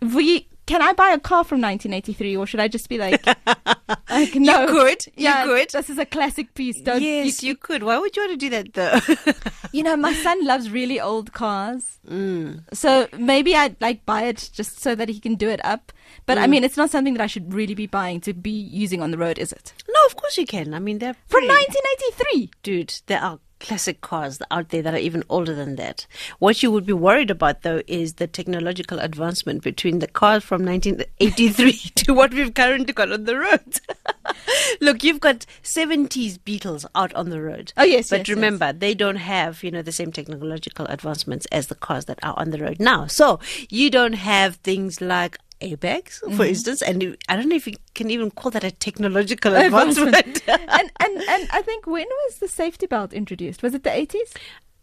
we can I buy a car from 1983, or should I just be like, like no? You could. You yeah, could. This is a classic piece. Don't yes, you, you, could. Why would you want to do that though? you know, my son loves really old cars, Mm. so maybe I'd like buy it just so that he can do it up. But I Mm. mean, it's not something that I should really be buying to be using on the road, is it? no, of course you can. I mean, they're From 1983. dude, there are classic cars out there that are even older than that. What you would be worried about, though, is the technological advancement between the cars from 1983 to what we've currently got on the road. Look, you've got 70s Beetles out on the road. Oh, yes, But yes, yes. remember, they don't have, you know, the same technological advancements as the cars that are on the road now. So you don't have things like airbags, for Mm-hmm. instance, and I don't know if you can even call that a technological advancement. and, and and I think when was the safety belt introduced? Was it the 80s?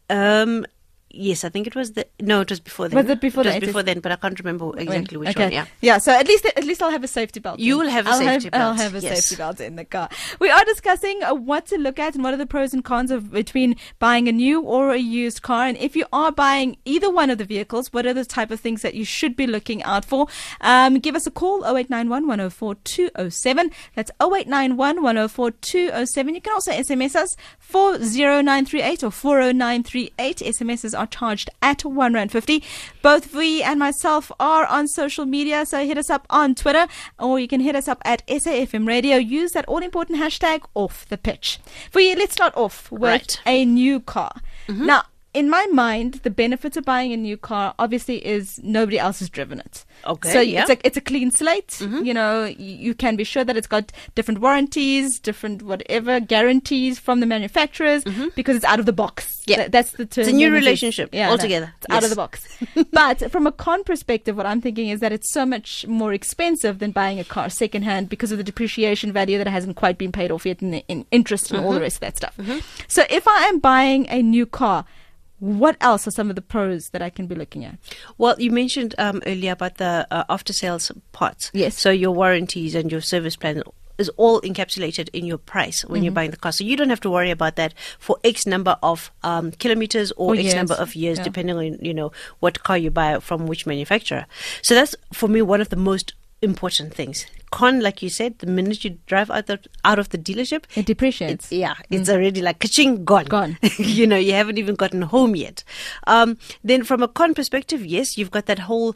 Um, yes, I think it was the no, it was before then. Was it before It was 80s? before then, but I can't remember exactly When? which okay. one. Yeah. yeah. So at least at least I'll have a safety belt. You will have a I'll safety I'll have a yes. safety belt in the car. We are discussing uh, what to look at and what are the pros and cons of between buying a new or a used car. And if you are buying either one of the vehicles, what are the type of things that you should be looking out for? Um, give us a call 0891 104 207. That's 0891 104 207. You can also SMS us 40938 or 40938. SMSs are charged at 1 Rand 50. Both we and myself are on social media, so hit us up on Twitter or you can hit us up at SAFM Radio. Use that all important hashtag off the pitch. For you, let's start off with Right. a new car. Mm-hmm. Now, in my mind, the benefit of buying a new car obviously is nobody else has driven it. Okay, So yeah. it's a it's a clean slate. Mm-hmm. You know, you can be sure that it's got different warranties, different whatever guarantees from the manufacturers mm-hmm. because it's out of the box. Yeah. Th- that's the term. It's a new that we use. relationship no, altogether. it's out of the box. but from a con perspective, what I'm thinking is that it's so much more expensive than buying a car secondhand because of the depreciation value that hasn't quite been paid off yet in, in interest and all Mm-hmm. the rest of that stuff. Mm-hmm. So if I am buying a new car, what else are some of the pros that I can be looking at? Well, you mentioned um, earlier about the uh, after sales parts. Yes. So your warranties and your service plan is all encapsulated in your price when Mm-hmm. you're buying the car. So you don't have to worry about that for X number of um, kilometers or Or X years. number of years, Yeah. depending on you know what car you buy from which manufacturer. So that's for me one of the most important things. Con, like you said, the minute you drive out of, out of the dealership, It depreciates. it's, yeah, it's already like kaching gone. Gone. you know, you haven't even gotten home yet. Um, then from a con perspective, yes, you've got that whole.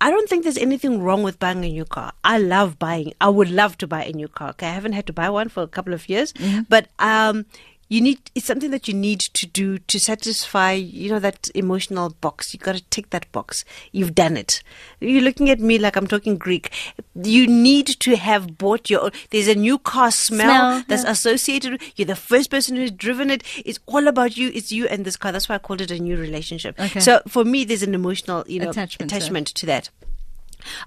I don't think there's anything wrong with buying a new car. I love buying. I would love to buy a new car. Okay, I haven't had to buy one for a couple of years, but um, you need. It's something that you need to do to satisfy. You know that emotional box. You've got to tick that box. You've done it. You're looking at me like I'm talking Greek. You need to have bought your. own. There's a new car smell, Smell, that's yeah. associated. with- You're the first person who's driven it. It's all about you. It's you and this car. That's why I called it a new relationship. Okay. So for me, there's an emotional, you know, Attachment to attachment to that.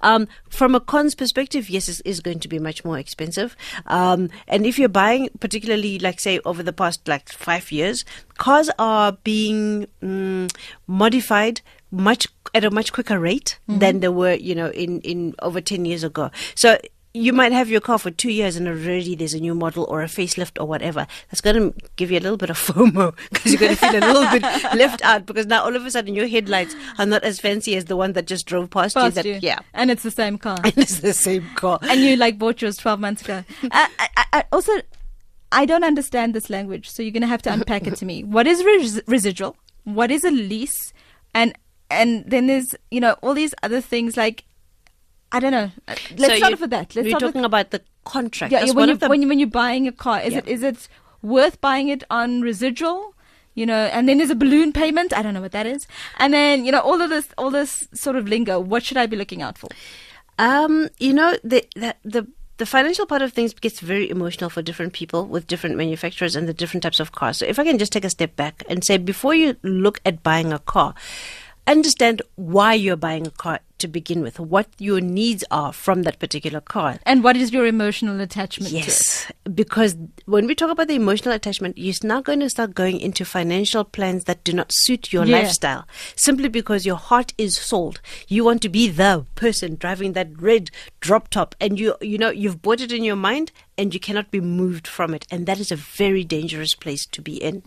Um, from a cons perspective, yes, it is going to be much more expensive. Um, and if you're buying, particularly like say over the past like five years, cars are being mm, modified much at a much quicker rate Mm-hmm. than they were, you know, in in over ten years ago. So you might have your car for two years and already there's a new model or a facelift or whatever. That's going to give you a little bit of FOMO because you're going to feel a little bit left out because now all of a sudden your headlights are not as fancy as the one that just drove past, you. That, you. Yeah. And it's the same car. And it's the same car. and you like bought yours 12 months ago. Uh, I, I, I also, I don't understand this language, so you're going to have to unpack it to me. What is res- residual? What is a lease? And and then there's you know all these other things like I don't know. Uh, Let's So start off with that. Let's We're start talking with about the contract. yeah. When you the when you when you're buying a car, is Yeah. it is it worth buying it on residual? You know, and then there's a balloon payment. I don't know what that is. And then you know all of this all this sort of lingo. What should I be looking out for? Um, you know, the, the the the financial part of things gets very emotional for different people with different manufacturers and the different types of cars. So if I can just take a step back and say before you look at buying a car, understand why you're buying a car to begin with, what your needs are from that particular car. And what is your emotional attachment to it? Yes, because when we talk about the emotional attachment, you're now going to start going into financial plans that do not suit your Yeah. lifestyle simply because your heart is sold. You want to be the person driving that red drop top, and you you know you've bought it in your mind, and you cannot be moved from it, and that is a very dangerous place to be in.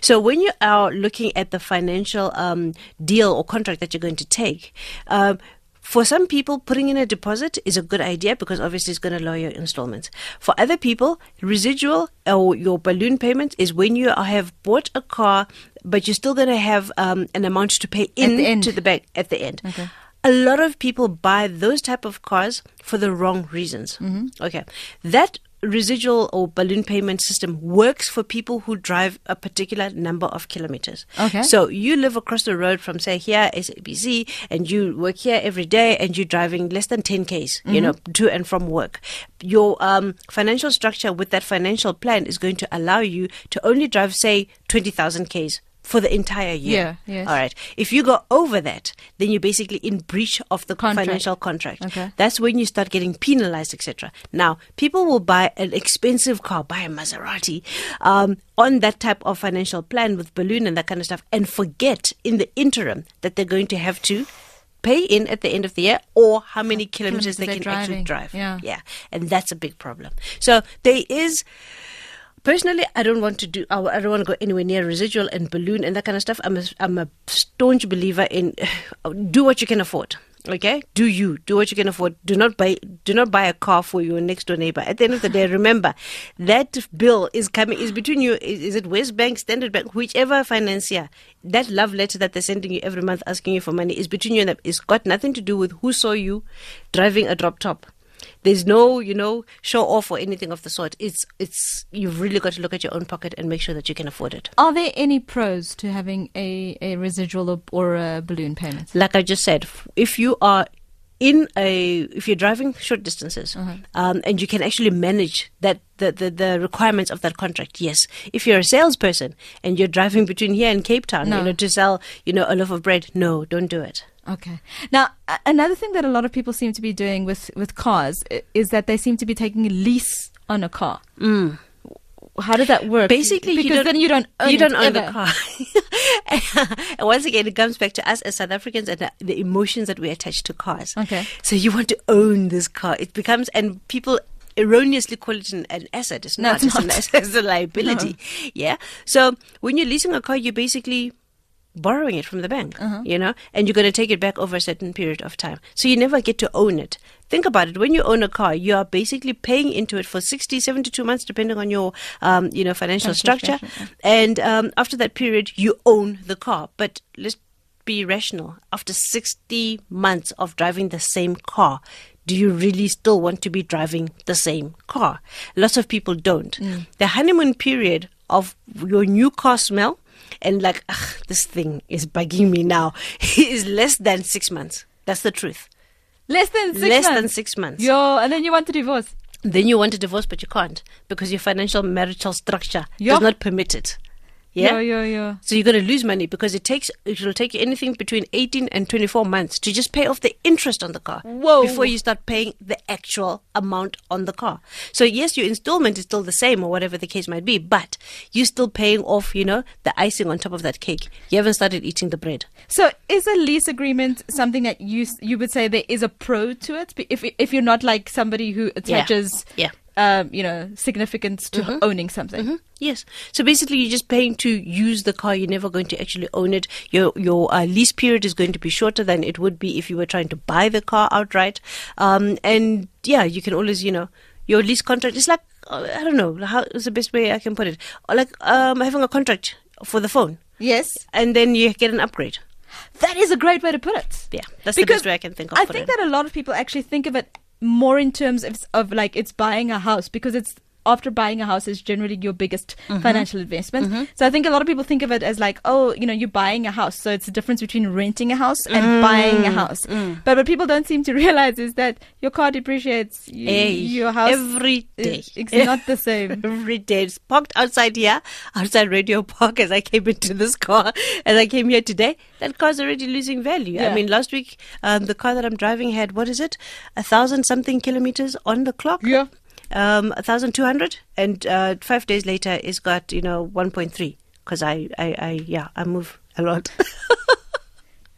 So when you are looking at the financial um, deal or contract that you're going to take. Um, For some people, putting in a deposit is a good idea because obviously it's going to lower your installments. For other people, residual or your balloon payment is when you have bought a car, but you're still going to have um, an amount to pay in the to the bank at the end. Okay. A lot of people buy those type of cars for the wrong reasons. Mm-hmm. Okay, that residual or balloon payment system works for people who drive a particular number of kilometers. Okay. So you live across the road from say here SABC and you work here every day and you're driving less than 10 Ks, you know, to and from work. Your um, financial structure with that financial plan is going to allow you to only drive say 20,000 Ks for the entire year. Yeah, yes. All right. If you go over that, then you're basically in breach of the Contract. financial contract. Okay. That's when you start getting penalized, etc. Now, people will buy an expensive car, buy a Maserati, um, on that type of financial plan with balloon and that kind of stuff, and forget in the interim that they're going to have to pay in at the end of the year or how many kilometers Kilometers they can actually drive. Yeah. Yeah. And that's a big problem. So there is Personally, I don't want to do. I I don't want to go anywhere near residual and balloon and that kind of stuff. I'm a, I'm a staunch believer in do what you can afford. Okay, do you do what you can afford? Do not buy do not buy a car for your next door neighbor. At the end of the day, remember that bill is coming is between you. Is, is it WesBank, Standard Bank, whichever financier? That love letter that they're sending you every month asking you for money is between you and them. It's got nothing to do with who saw you driving a drop top. There's no, you know, show off or anything of the sort. It's it's you've really got to look at your own pocket and make sure that you can afford it. Are there any pros to having a, a residual or, or a balloon payment? Like I just said, if you are in a if you're driving short distances um, and you can actually manage that the, the the requirements of that contract yes if you're a salesperson and you're driving between here and cape town No. you know to sell you know a loaf of bread no don't do it Okay. Now, another thing that a lot of people seem to be doing with, with cars is that they seem to be taking a lease on a car. Mm. How does that work? Basically, you because don't- then you don't own you don't own the car. and once again, it comes back to us as South Africans and the- emotions that we attach to cars. Okay. So you want to own this car. It becomes, and people erroneously call it an, an asset. It's No, not. it's an asset. It's a liability. Yeah. So when you're leasing a car, you're basically borrowing it from the bank, Uh-huh. you know, and you're going to take it back over a certain period of time. So you never get to own it. Think about it. When you own a car, you are basically paying into it for 60, 72 months, depending on your, um, you know, financial structure. And um, after that period, you own the car. But let's be rational. After 60 months of driving the same car, do you really still want to be driving the same car? Lots of people don't. The honeymoon period of your new car smell and like, "Ugh, this thing is bugging me now He is less than six months. That's the truth. Less than six less months. than six months. Yo, and then you want to divorce. Then you want a divorce, but you can't because your financial marital structure Yup. does not permit it. Yeah. yeah, yeah. So you're going to lose money because it takes it will take you anything between 18 and 24 months to just pay off the interest on the car Whoa. before you start paying the actual amount on the car. So yes, your installment is still the same or whatever the case might be, but you're still paying off, you know, the icing on top of that cake. You haven't started eating the bread. So, is a lease agreement something that you you would say there is a pro to it? If if you're not like somebody who attaches, Yeah. Um, you know, significance to owning something. Mhm, Yes. So basically, you're just paying to use the car. You're never going to actually own it. Your your uh, lease period is going to be shorter than it would be if you were trying to buy the car outright. Um, and yeah, you can always, you know, your lease contract is like uh, I don't know how is the best way I can put it. Like um, having a contract for the phone, Yes, and then you get an upgrade. that is a great way to put it. Yeah, that's the best way I can think of. I think it. that a lot of people actually think of it more in terms of, of like it's buying a house because it's after buying a house is generally your biggest Mm-hmm. financial investment. So I think a lot of people think of it as like, oh, you know, you're buying a house. So it's the difference between renting a house and Mm, buying a house. But what people don't seem to realize is that your car depreciates. Hey, your house every day. it's not the same. every day. It's parked outside here, outside Radio Park as I came into this car, as I came here today. That car's already losing value. Yeah. I mean, last week, um, the car that I'm driving had, what is it? A thousand something kilometers on the clock. Yeah. Um, a thousand two hundred. And, uh, five days later, it's got, you know, 1.3. Cause I, I, I, yeah, I move a lot.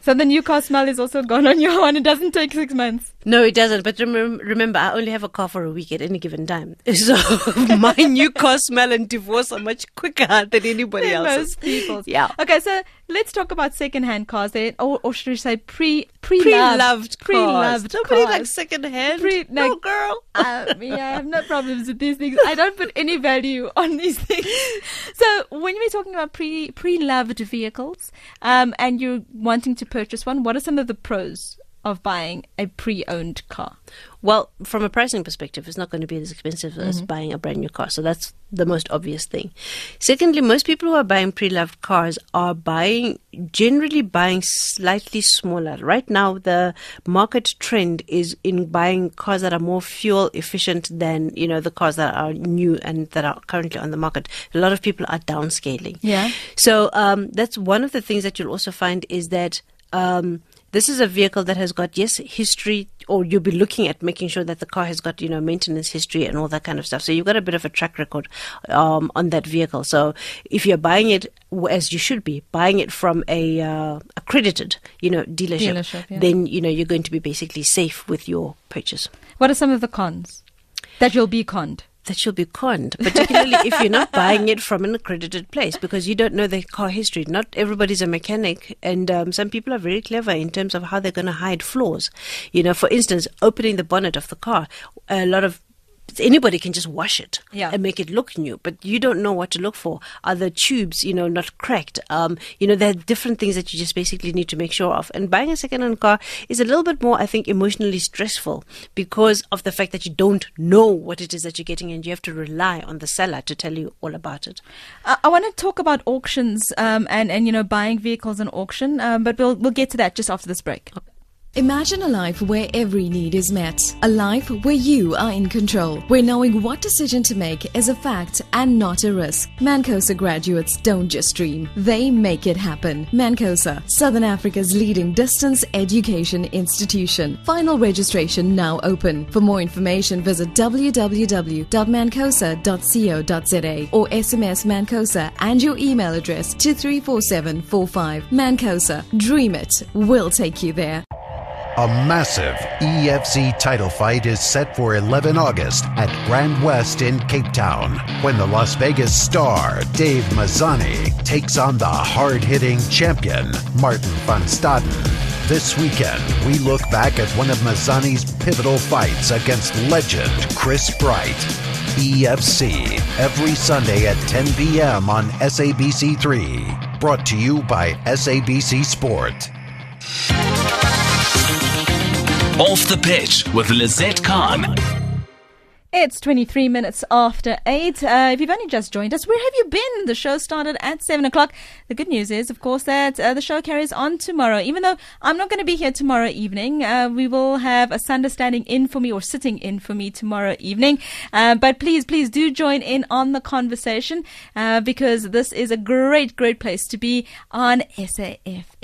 So the new car smell is also gone on your one. It doesn't take six months. No, it doesn't. But remem- remember, I only have a car for a week at any given time. So my new car smell and divorce are much quicker than anybody else's. most people's. Yeah. Okay, so let's talk about second-hand cars then, or, or should we say pre pre Pre-loved cars. pre-loved Nobody cars. likes second-hand. Pre- no, no. girl. uh, me, I have no problems with these things. I don't put any value on these things. So when we're talking about pre pre-loved vehicles, um, and you're wanting to purchase one, what are some of the pros of buying a pre-owned car? Well, from a pricing perspective, it's not going to be as expensive as buying a brand new car. So that's the most obvious thing. Secondly, most people who are buying pre-loved cars are buying, generally buying slightly smaller. Right now, the market trend is in buying cars that are more fuel efficient than, you know, the cars that are new and that are currently on the market. A lot of people are downscaling. Yeah. So um, that's one of the things that you'll also find is that um, this is a vehicle that has got yes history, or you'll be looking at making sure that the car has got you know maintenance history and all that kind of stuff. So you've got a bit of a track record um, on that vehicle. So if you're buying it as you should be, buying it from a uh, accredited you know dealership, Dealership, yeah. then you know you're going to be basically safe with your purchase. What are some of the cons that you'll be conned? That you'll be conned, particularly if you're not buying it from an accredited place because you don't know the car history. Not everybody's a mechanic, and um, some people are very clever in terms of how they're going to hide flaws. You know, for instance, opening the bonnet of the car, a lot of anybody can just wash it Yeah. and make it look new, but you don't know what to look for. Are the tubes, you know, not cracked? Um, you know, there are different things that you just basically need to make sure of. And buying a second-hand car is a little bit more, I think, emotionally stressful because of the fact that you don't know what it is that you're getting, and you have to rely on the seller to tell you all about it. I, I want to talk about auctions um, and and you know buying vehicles in auction, um, but we'll we'll get to that just after this break. Imagine a life where every need is met. A life where you are in control. Where knowing what decision to make is a fact and not a risk. Mancosa graduates don't just dream, they make it happen. Mancosa, Southern Africa's leading distance education institution. Final registration now open. For more information, visit www.mancosa.co.za or SMS Mancosa and your email address to 34745. Mancosa, dream it. We'll take you there. A massive EFC title fight is set for 11 August at Grand West in Cape Town when the Las Vegas star Dave Mazany takes on the hard hitting champion Martin van Staden. This weekend, we look back at one of Mazany's pivotal fights against legend Chris Bright. EFC every Sunday at 10 p.m. on SABC3. Brought to you by SABC Sport. Off the pitch with Lizette Khan. It's 23 minutes after 8. Uh, if you've only just joined us, where have you been? The show started at 7 o'clock. The good news is, of course, that uh, the show carries on tomorrow. Even though I'm not going to be here tomorrow evening, uh, we will have a Sunday standing in for me or sitting in for me tomorrow evening. Uh, but please, please do join in on the conversation uh, because this is a great, great place to be on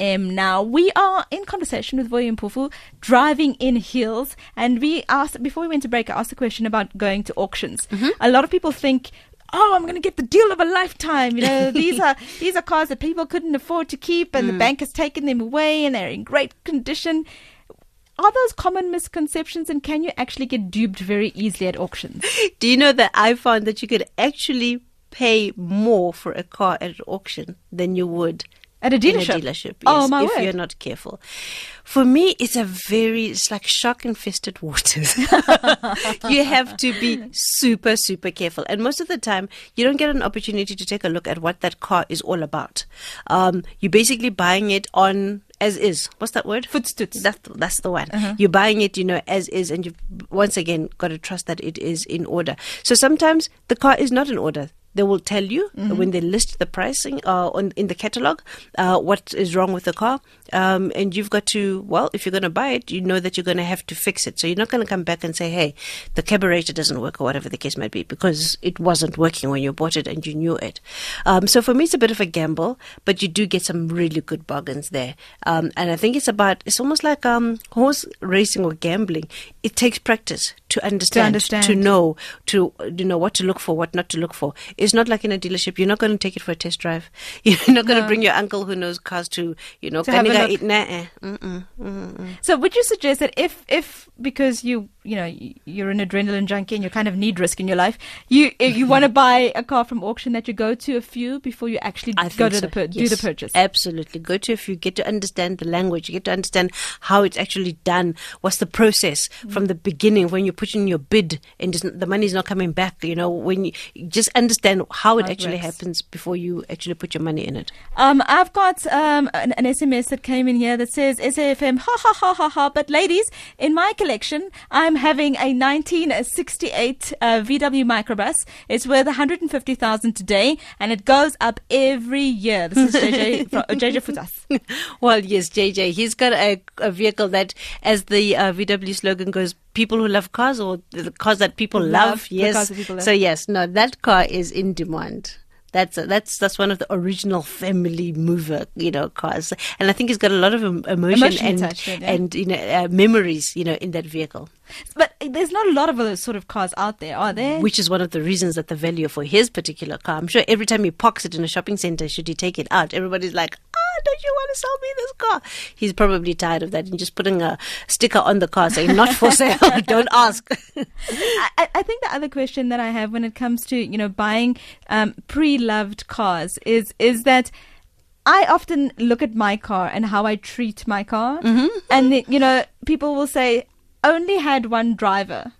Now, we are in conversation with Vuyi Mpofu, driving in heels. And we asked, before we went to break, I asked a question about going to auctions. Mm-hmm. A lot of people think, oh, I'm going to get the deal of a lifetime. You know, these are these are cars that people couldn't afford to keep, and the mm. bank has taken them away, and they're in great condition. Are those common misconceptions, and can you actually get duped very easily at auctions? Do you know that I found that you could actually pay more for a car at an auction than you would At a dealership? a dealership. Oh, yes, my if word. you're not careful. For me, it's a very, it's like shark infested waters. you have to be super, super careful. And most of the time, you don't get an opportunity to take a look at what that car is all about. Um, you're basically buying it on as is. What's that word? Voetstoots. That's that's the one. You're buying it, you know, as is, and you've once again got to trust that it is in order. So sometimes the car is not in order. They will tell you when they list the pricing uh, on in the catalog uh, what is wrong with the car, um, and you've got to well, if you're going to buy it, you know that you're going to have to fix it. So you're not going to come back and say, "Hey, the carburetor doesn't work" or whatever the case might be, because it wasn't working when you bought it and you knew it. Um, so for me, it's a bit of a gamble, but you do get some really good bargains there. Um, and I think it's about it's almost like um, horse racing or gambling. It takes practice to understand, understand. to know, to you know what to look for, what not to look for. It's not like in a dealership. You're not going to take it for a test drive. You're not going to No. bring your uncle who knows cars to you know. To have a look." it- nah, eh. So, would you suggest that if if because you you know you're an adrenaline junkie and you kind of need risk in your life, you you want to buy a car from auction that you go to a few before you actually I go to so. the pur- do Yes, the purchase. Absolutely. Go to if you get to understand the language, you get to understand how it's actually done. What's the process Mm. from the beginning when you put in your bid and just, the money's not coming back. You know, when you just understand how it How actually happens before you actually put your money in it. Um, I've got um, an, an SMS that came in here that says SAFM, ha ha ha ha ha. But ladies, in my collection, I'm having a 1968 uh, VW microbus. It's worth 150,000 today, and it goes up every year. This is JJ from, uh, JJ Futas. Well, yes, JJ, he's got a, a vehicle that, as the uh, VW slogan goes, people who love cars or the cars that people Love love. Yes. people love. So yes, no, that car is in demand. That's a, that's that's one of the original family mover, you know, cars, and I think he's got a lot of em- emotion Emotion and yeah. and you know uh, memories, you know, in that vehicle. But there's not a lot of those sort of cars out there, are there? Which is one of the reasons that the value for his particular car. I'm sure every time he parks it in a shopping center, should he take it out, everybody's like, "Ah, don't you want to sell me this car?" He's probably tired of that and just putting a sticker on the car saying "Not for sale." don't ask. I, I think the other question that I have when it comes to you know buying um, pre-loved cars is is that I often look at my car and how I treat my car, and you know people will say only had one driver,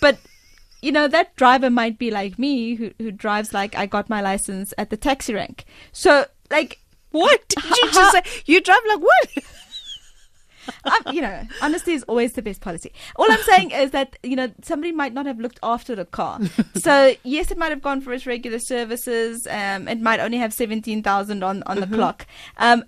but you know that driver might be like me who who drives like I got my license at the taxi rank. So like What did you just say? You drive like what? um, you know, honesty is always the best policy. All I'm saying is that you know somebody might not have looked after the car. So yes, it might have gone for its regular services. Um, it might only have seventeen thousand on on Mm-hmm. the clock. Um,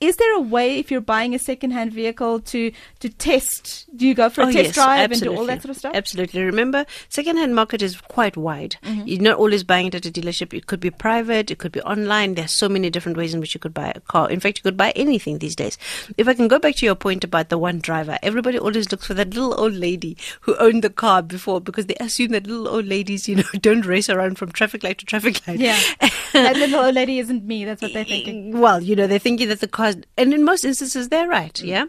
is there a way if you're buying a second-hand vehicle to to test? Do you go for a Oh, test yes, drive and do all that sort of stuff? Absolutely. Remember, second-hand market is quite wide. Mm-hmm. You're not always buying it at a dealership. It could be private. It could be online. There's so many different ways in which you could buy a car. In fact, you could buy anything these days. If I can go back to your point about the one driver, everybody always looks for that little old lady who owned the car before because they assume that little old ladies, you know, don't race around from traffic light to traffic light. Yeah, that little old lady isn't me. That's what they're thinking. Well, you know, they're thinking that the car, and in most instances, they're right, Mm. yeah.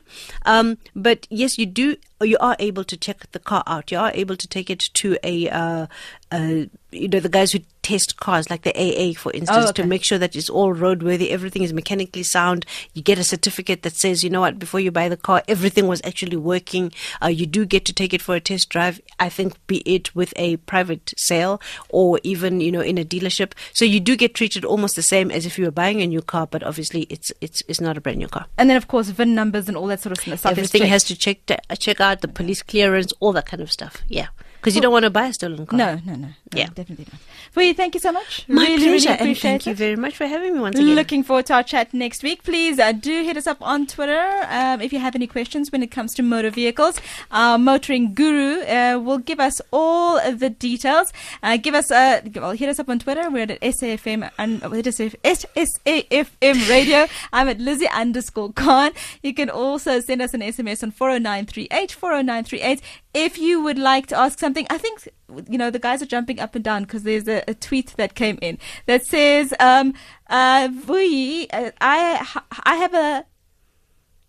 Um, but yes, you do, you are able to check the car out. You are able to take it to a, uh, uh, you know, the guys who test cars, like the AA, for instance, Oh, okay. to make sure that it's all roadworthy, everything is mechanically sound. You get a certificate that says, you know what, before you buy the car, everything was actually working. Uh, you do get to take it for a test drive. I think, be it with a private sale or even, you know, in a dealership. So you do get treated almost the same as if you were buying a new car, but obviously it's it's it's not a brand new car. And then of course VIN numbers and all that sort of stuff. Everything has to check to, check out the police clearance, all that kind of stuff. Yeah, because you don't want to buy a stolen car. No, no, no, no, Yeah. definitely not. Vuyi, thank you so much. my really, pleasure, really and thank you very much for having me once again. Looking forward to our chat next week. Please uh, do hit us up on Twitter um, if you have any questions when it comes to motor vehicles. Our motoring guru uh, will give us all of the details. Uh, give us uh, well, hit us up on Twitter. We're at SAFM and it is SAFM Radio. I'm at Lizzie underscore Khan. You can also send us an SMS on 40938 40938 if you would like to ask something. I think you know the guys are jumping up and down because there's a, a tweet that came in that says um uh, Vuyi, uh I I have a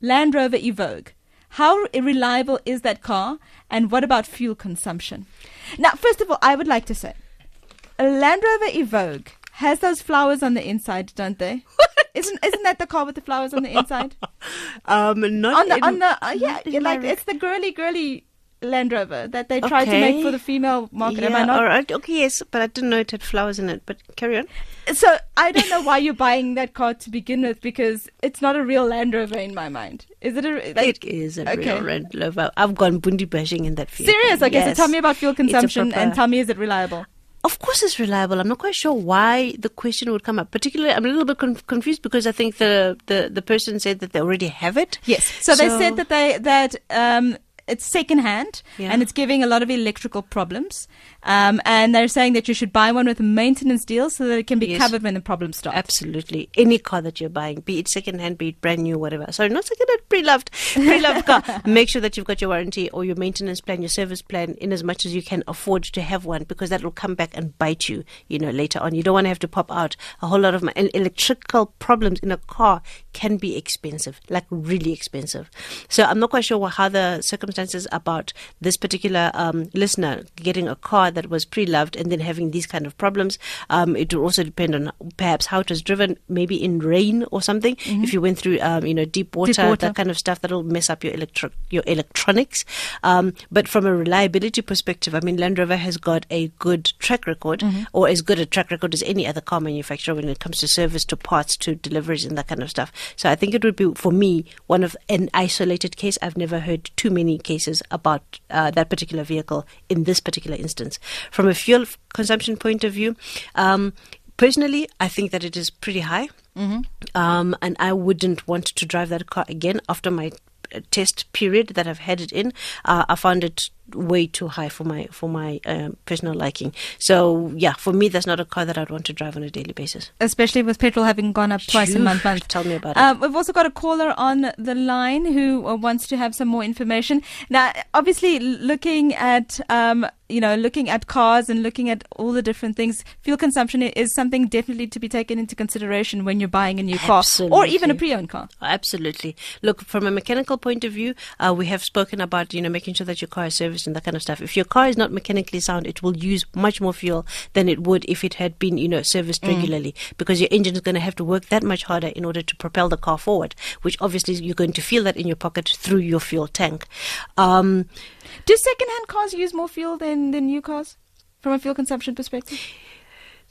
Land Rover Evoque. How reliable is that car and what about fuel consumption? Now, first of all, I would like to say a Land Rover Evoque has those flowers on the inside, don't they? Isn't isn't that the car with the flowers on the inside? Um, not on the in- on the uh, yeah, not in yeah, like it's the girly girly Land Rover that they tried to make for the female market. Am I Yeah, not? all right. Okay, yes, but I didn't know it had flowers in it. But carry on. So I don't know why you're buying that car to begin with because it's not a real Land Rover in my mind. Is it a like? it is a okay. real Land Rover. I've gone bundu bashing in that vehicle. Serious? Okay, Yes. so tell me about fuel consumption and tell me is it reliable? Of course, it's reliable. I'm not quite sure why the question would come up. Particularly, I'm a little bit conf- confused because I think the, the, the person said that they already have it. Yes. So, they said that they that um, it's secondhand Yeah. and it's giving a lot of electrical problems. Um, and they're saying that you should buy one with a maintenance deal so that it can be Yes. covered when the problem starts. Absolutely. Any car that you're buying, be it second hand, be it brand new, whatever. Sorry, not second hand, pre loved. Pre loved car. Make sure that you've got your warranty or your maintenance plan, your service plan, in as much as you can afford to have one because that will come back and bite you, you know, later on. You don't want to have to pop out a whole lot of. And electrical problems in a car can be expensive, like really expensive. So I'm not quite sure what, how the circumstances about this particular um, listener getting a car that was pre-loved and then having these kind of problems. Um, it will also depend on perhaps how it was driven, maybe in rain or something. If you went through, um, you know, deep water, water. that kind of stuff, that'll mess up your electro- your electronics. Um, but from a reliability perspective, I mean, Land Rover has got a good track record, or as good a track record as any other car manufacturer when it comes to service, to parts, to deliveries, and that kind of stuff. So I think it would be for me one of an isolated case. I've never heard too many cases about uh, that particular vehicle in this particular instance. From a fuel consumption point of view, um, personally, I think that it is pretty high. Um, and I wouldn't want to drive that car again after my uh, test period that I've had it in. Uh, I found it way too high for my for my um, personal liking. So yeah, for me, that's not a car that I'd want to drive on a daily basis. especially with petrol having gone up twice a month. month. tell me about it. Um, we've also got a caller on the line who uh, wants to have some more information. Now, obviously, looking at um, you know looking at cars and looking at all the different things, fuel consumption is something definitely to be taken into consideration when you're buying a new car or even a pre-owned car. Absolutely. Look, from a mechanical point of view, uh, we have spoken about you know making sure that your car is serviced and that kind of stuff. If your car is not mechanically sound, it will use much more fuel than it would if it had been you know serviced regularly, because your engine is going to have to work that much harder in order to propel the car forward. Which obviously you're going to feel that in your pocket through your fuel tank. Um, Do second-hand cars use more fuel than than new cars from a fuel consumption perspective?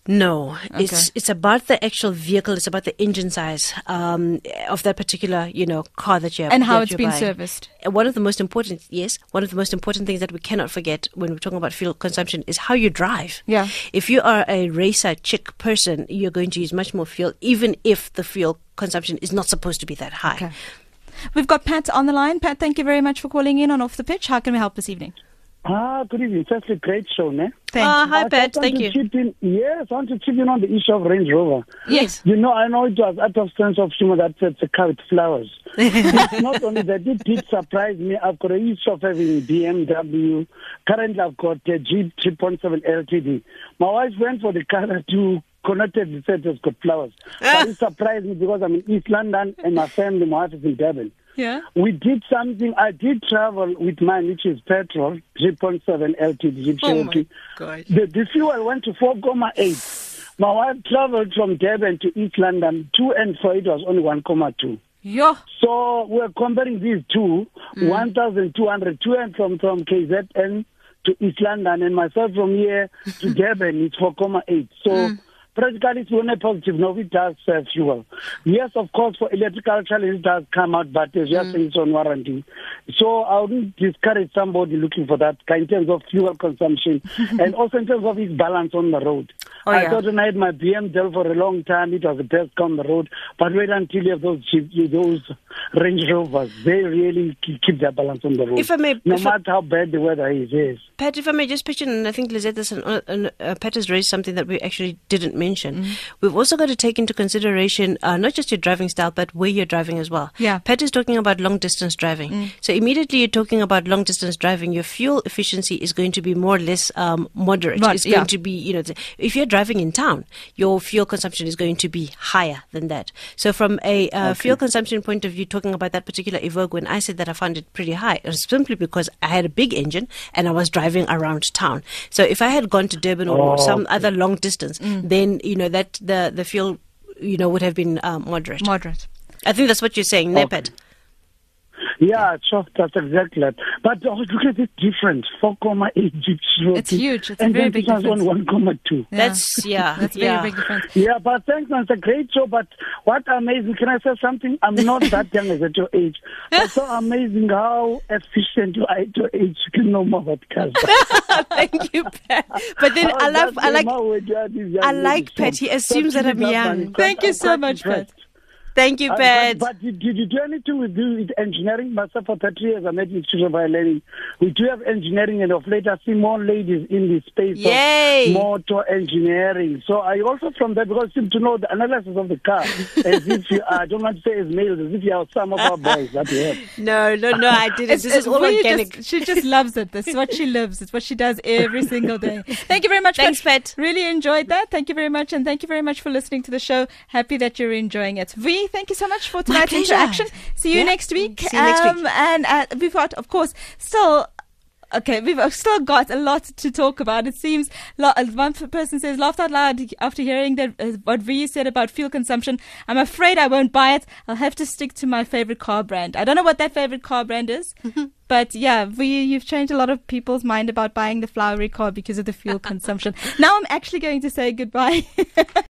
No, Okay. it's it's about the actual vehicle. It's about the engine size um, of that particular you know car that you have And how it's been buying. serviced. One of the most important, yes, one of the most important things that we cannot forget when we're talking about fuel consumption is how you drive. Yeah. If you are a racer chick person, you're going to use much more fuel, even if the fuel consumption is not supposed to be that high. Okay. We've got Pat on the line. Pat, thank you very much for calling in on Off the Pitch. How can we help this evening? Ah, good evening. Firstly, great show, ne? Thank Ah, you. hi, I Pat. just want Thank you. Chip in, yes, I want to chip in on the issue of Range Rover. Yes. You know, I know it was out of sense of humor that it's a car with flowers. it's not only that, it did surprise me. I've got a issue of having BMW. Currently, I've got a Jeep 3.7 LTD. My wife went for the car to connected and said it's got flowers. But it surprised me because I'm in East London and my family, my wife is in Durban. Yeah. We did something. I did travel with mine, which is petrol, 3.7 LTD Oh my God. The, the fuel went to 4.8. My wife traveled from Durban to East London, two and four, it was only 1.2. Yo. So we're comparing these two, mm. 1,200, two and from, from KZN to East London, and myself from here to Durban, it's 4.8. So mm. Practically it's only positive. No, it does uh, fuel. Yes, of course, for electrical challenge it does come out, but it's just saying it's on warranty. So I wouldn't discourage somebody looking for that in terms of fuel consumption and also in terms of its balance on the road. Oh, I yeah. thought when I had my BMW for a long time, it was the best on the road. But wait until you have those Jeep, those Range Rovers. They really keep keep their balance on the road. If I may- no if I- matter how bad the weather is, yes. Pat, if I may just pitch in, and I think Lizette has, uh, uh, Pat has raised something that we actually didn't mention. We've also got to take into consideration uh, not just your driving style, but where you're driving as well. Yeah. Pat is talking about long distance driving. So immediately you're talking about long distance driving, your fuel efficiency is going to be more or less um, moderate. Mod- it's yeah. going to be, you know, if you're driving in town, your fuel consumption is going to be higher than that. So from a uh, fuel consumption point of view, talking about that particular Evoque, when I said that I found it pretty high, it was simply because I had a big engine and I was driving around town. So if I had gone to Durban or Oh, some other long distance, then you know that the the fuel, you know, would have been um, moderate. Moderate. I think that's what you're saying, Okay. Nepet. Yeah, sure, that's exactly that. But oh, look at it different. 4.8 Jeep Cherokee. It's huge. It's a and very then big this one's difference. on 1.2. Yeah. That's yeah, That's a very yeah. big difference. Yeah, but thanks, man. It's a great show. But what amazing, can I say something? I'm not that young as at your age. But so amazing how efficient you are at your age. You can know more about cars. Thank you, Pat. But then oh, I love, I like, I like Pat. He assumes that I'm young. Thank you so much, Pat. Thank you, Uh, Pat. but, but did, did you do anything with, with engineering? Myself for 30 years, I'm at the Institute of Learning. We do have engineering, and of late, I see more ladies in the space Yay. of motor engineering. So I also from that because seem to know the analysis of the car as if you are, I don't want to say as males, as if you are some of our boys that we have. No, no, no, I didn't. This is all organic. Just, she just loves it. This is what she lives. It's what she does every single day. Thank you very much. Thanks, Pat. Really enjoyed that. Thank you very much, and thank you very much for listening to the show. Happy that you're enjoying it. V Thank you so much for tonight's interaction. See you Yeah. next week. See you next week. Um, and uh, we've got, of course, still. Okay, we've still got a lot to talk about. It seems uh, one person says, laughed out loud after hearing that uh, what V said about fuel consumption. I'm afraid I won't buy it. I'll have to stick to my favorite car brand. I don't know what that favorite car brand is, but yeah, V, you've changed a lot of people's mind about buying the flowery car because of the fuel consumption. Now I'm actually going to say goodbye.